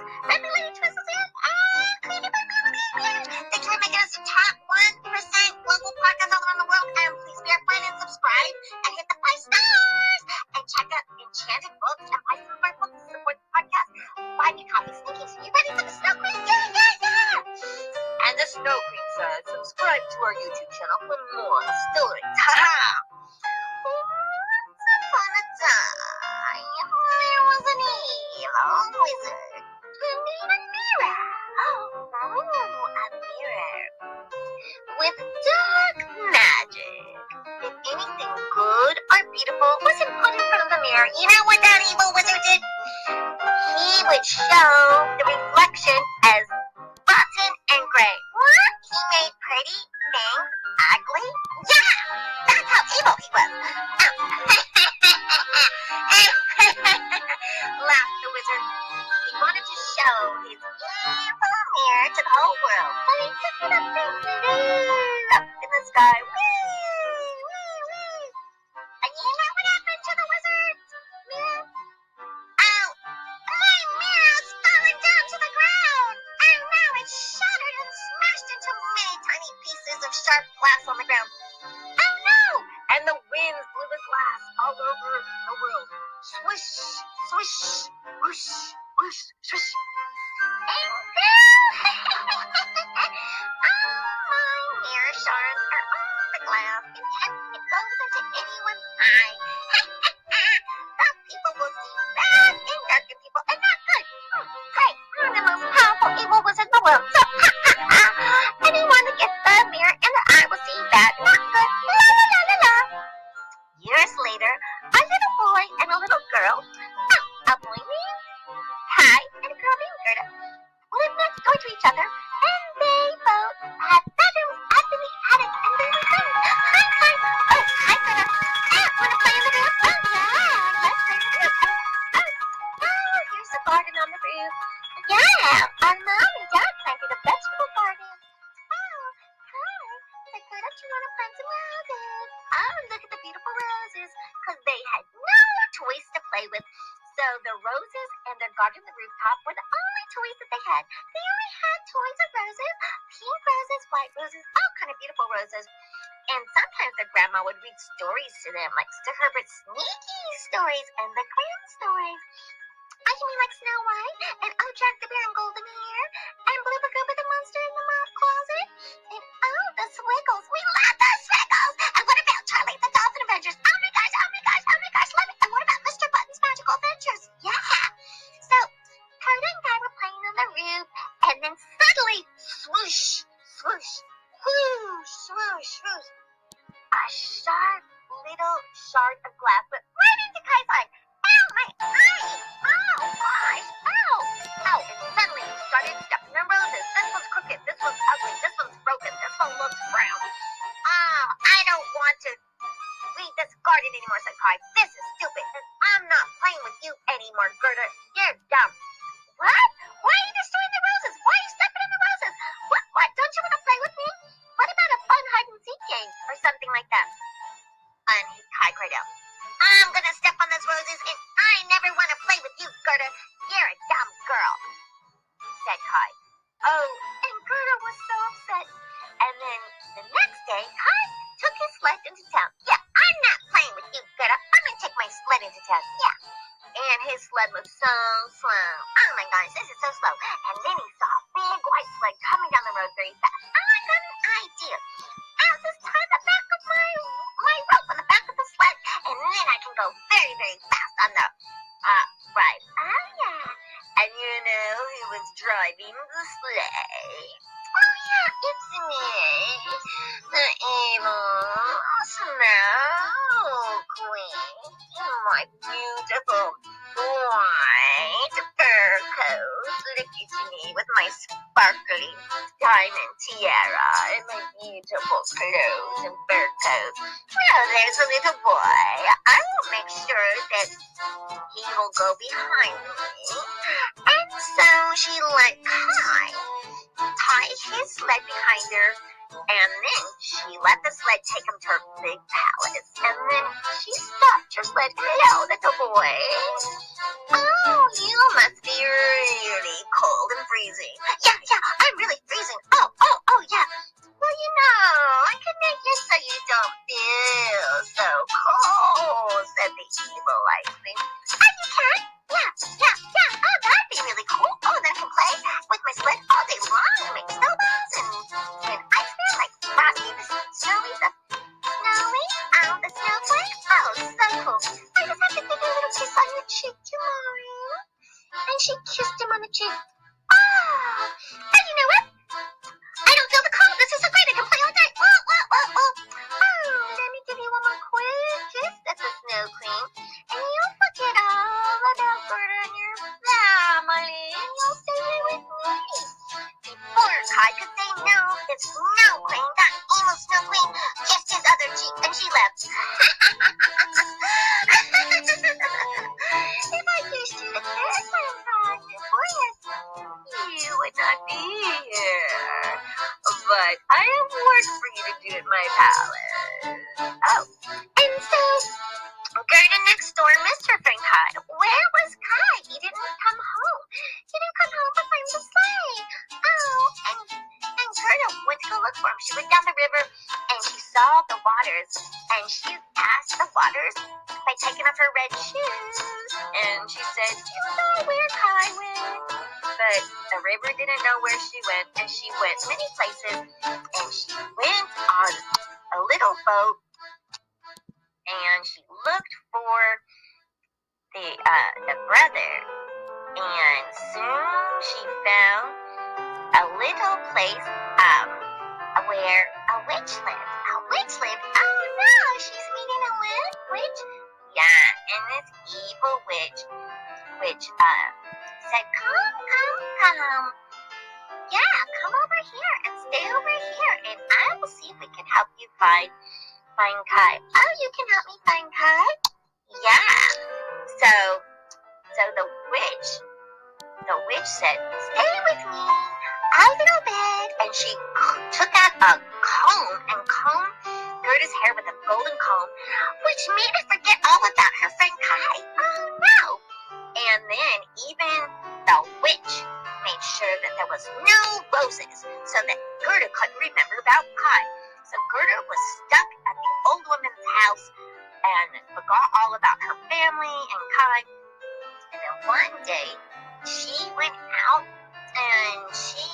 Thank you for making us the top 1% global around the world. And please be friend and subscribe and hit the five stars. And check out Enchanted Books and books to support podcast. Buy me coffee, you ready for the Snow. And subscribe to our YouTube channel for more Once upon a time, there was an evil wizard beautiful wasn't put in front of the mirror, you know what that evil wizard did? He would show the reflection the glass all over the world. Swish, swish, whoosh, whoosh, swish. Now, all my mirror shards are on the glass, and if it goes into anyone's eye, some people will see bad and darker people and not good. Hmm, I'm the most powerful evil wizard in the world, so anyone Gerda, you wanna plant some roses? Oh, look at the beautiful roses. Because they had no toys to play with. So the roses and their garden the rooftop were the only toys that they had. They only had toys of roses, pink roses, white roses, all kind of beautiful roses. And sometimes their grandma would read stories to them, like Mr. Herbert's sneaky stories and the grand stories. You mean like Snow White and Oh Jack the Bear and Golden Hair and Blue Bagooba the Monster in the Moth suddenly his was so slow. Oh my gosh, this is so slow. And then he saw a big white sled coming down the road very fast. Oh, I got an idea. I'll just tie the back of my my rope on the back of the sled, and then I can go very, very fast on the uh ride. Oh yeah. And you know who was driving the sleigh? Little boy. I will make sure that he will go behind me. And so she let Kai tie his sled behind her, and then she let the sled take him to her big palace. And then she stopped her sled. Hello, little boy. Oh, you must be really cold and freezing. Yeah, yeah, I'm really freezing. 是一种病，算了。Have work for you to do at my palace. Oh, and so Gerda next door friend Kai. Where was Kai? He didn't come home. He didn't come home to find the sleigh. Oh, and and Gerda went to go look for him. She went down the river and she saw the waters and she passed the waters by taking off her red shoes. And she said, Do you know where Kai went? But the river didn't know where she went, and she went many places, a little boat, and she looked for the uh, the brother, and soon she found a little place um where a witch lived. A witch lived. Oh no, she's meeting a witch. Yeah, and this evil witch, which uh said, "Come, come, come." Yeah, come over here and stay over here, and I will see if we can help you find find Kai. Oh, you can help me find Kai? Yeah. So, so the witch, the witch said, "Stay with me a little bit," and she took out a comb and combed Gerda's hair with a golden comb, which made her forget all about her friend Kai. Oh no! And then even there was no roses so that Gerda couldn't remember about Kai. So Gerda was stuck at the old woman's house and forgot all about her family and Kai. And then one day she went out and she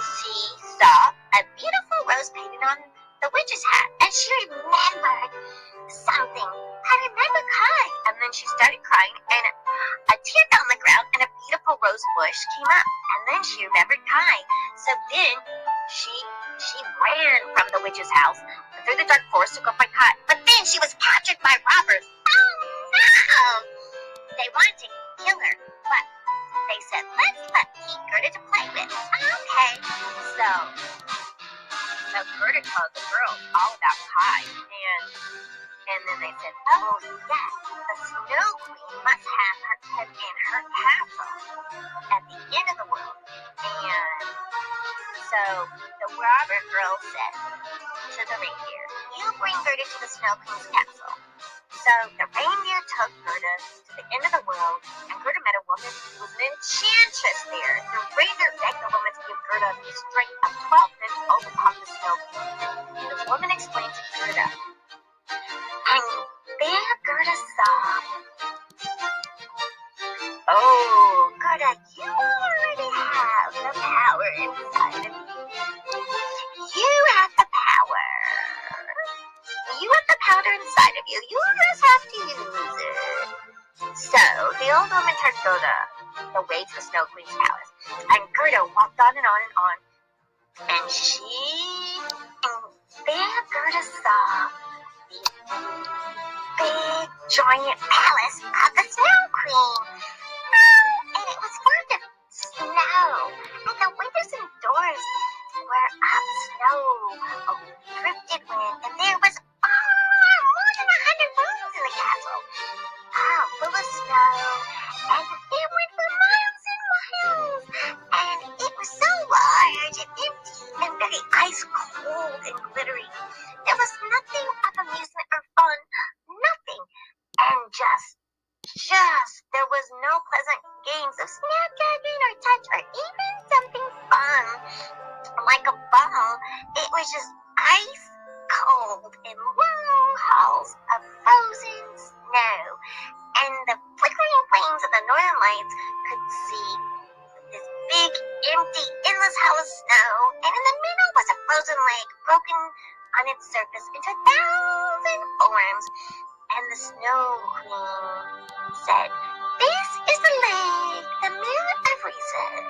she saw a beautiful rose painted on the witch's hat and she remembered something. I remember Kai. And then she started crying and rose bush came up. And then she remembered Kai. So then she she ran from the witch's house through the dark forest to go find Kai. But then she was captured by robbers. Oh no! They wanted to kill her, but they said, let's let keep Gerda to play with. Okay. So so Gerda told the girls all about Kai and and then they said, Oh yes, the snow queen must have her head in her castle at the end of the world. And so the robber girl said to the reindeer, You bring Gerda to the snow queen's castle. So the reindeer took Gerda to the end of the world, and Gerda met a woman who was an enchantress there. The reindeer begged the woman to give Gerda the strength of 12 men to overcome the snow queen. The woman explained to Gerda, turned Gerda the way to the Snow Queen's palace, and Gerda walked on and on and on, and she and there Gerda saw the big giant palace of the Snow Queen. Oh, and it was full of snow, and the windows and doors were of snow, a drifted wind, and there was oh, more than a hundred rooms in the castle. Oh, full of snow, and eyes cold and glittery. There was nothing of amusement lake broken on its surface into a thousand forms. And the Snow Queen said, This is the lake, the mirror of reason.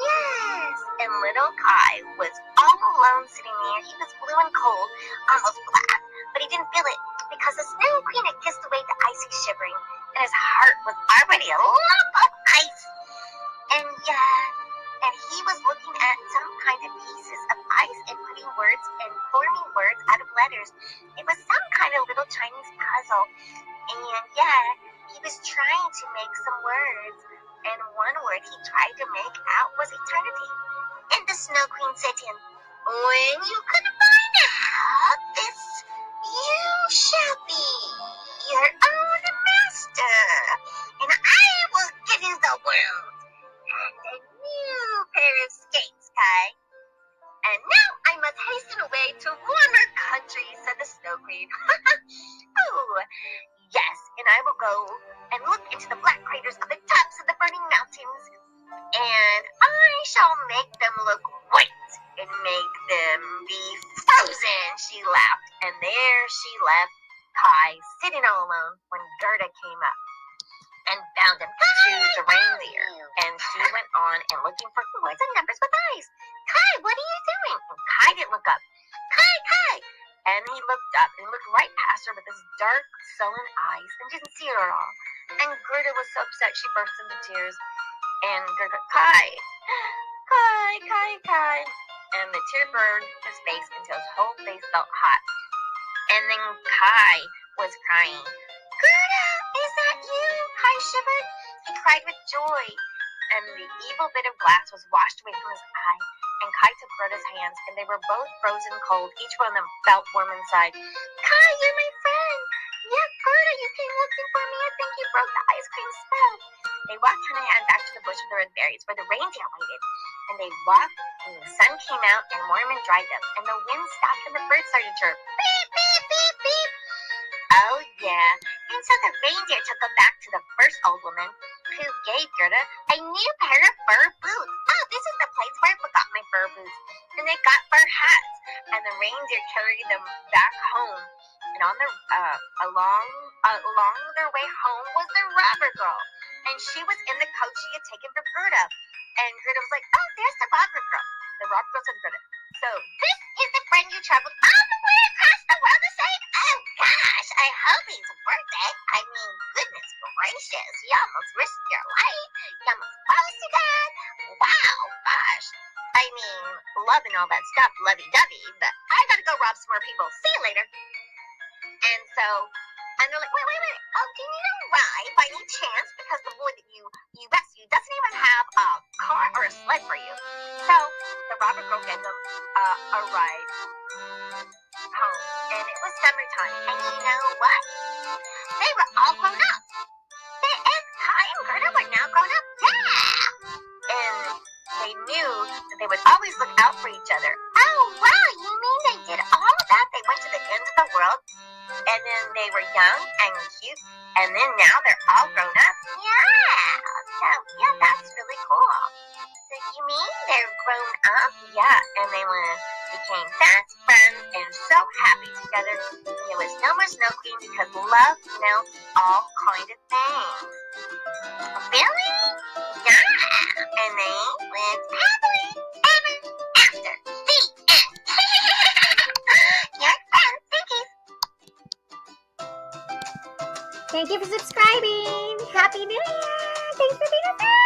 Yes. And little Kai was all alone sitting there. He was blue and cold, almost black, but he didn't feel it because the Snow Queen had kissed away the icy shivering, and his heart was already a lump of ice. And yeah, and he was looking at some kind of pieces of ice and putting words and forming words out of letters. It was some kind of little Chinese puzzle. And yeah, he was trying to make some words. And one word he tried to make out was eternity. And the Snow Queen said to him, When you can find out this, you shall be your own master. And I will give you the world away to warmer countries, said the Snow Queen. oh, yes, and I will go and look into the black craters of the tops of the burning mountains, and I shall make them look white and make them be frozen, she laughed. And there she left Kai sitting all alone when Gerda came up and found him to a reindeer. And she went on and looking for words and numbers with eyes. Kai, what are you doing? And Kai didn't look up. And he looked up and looked right past her with his dark, sullen eyes and didn't see her at all. And Gerda was so upset she burst into tears. And Gerda, Kai, Kai, Kai, Kai. And the tear burned his face until his whole face felt hot. And then Kai was crying. Gerda, is that you? Kai shivered. He cried with joy. And the evil bit of glass was washed away from his eye. And Kai took Gerda's hands, and they were both frozen cold. Each one of them felt warm inside. Kai, you're my friend. Yeah, Gerda, you came looking for me. I think you broke the ice cream spell. They walked hand in hand back to the bush of the red berries where the reindeer waited. And they walked, and the sun came out and warm and dried them. And the wind stopped, and the birds started to chirp. Beep, beep, beep, beep. Oh, yeah. And so the reindeer took them back to the first old woman, who gave Gerda a new pair of fur boots. And they got fur hats, and the reindeer carried them back home. And on the uh, along uh, along their way home was the robber girl, and she was in the coat she had taken from Gerda. And Gerda was like, "Oh, there's the robber girl." The robber girl said Gerda, "So this is the friend you traveled all the way across the world to save? Oh gosh, I hope he's worth it. I mean, goodness gracious, you almost risked your life. You almost close to God. Wow. I mean, love and all that stuff, lovey-dovey, but I gotta go rob some more people. See you later." And so, and they're like, wait, wait, wait. Oh, do you need a ride by any chance? Because the boy that you you rescued doesn't even have a car or a sled for you. So the robber girl gave them uh, a ride home, and it was summertime. And you know what? They were all grown up. They, and Kai and Gerda were now grown up. They would always look out for each other. Oh wow, you mean they did all of that? They went to the end of the world and then they were young and cute, and then now they're all grown up. Yeah, so yeah, that's really cool. So you mean they're grown up? Yeah, and they were became fast friends and so happy together. There was no more Snow Queen because love melts all kind of things. Really? Yeah, and they happily ever after. The end. Your friend, Pinkies. Thank you for subscribing. Happy New Year. Thanks for being a fan.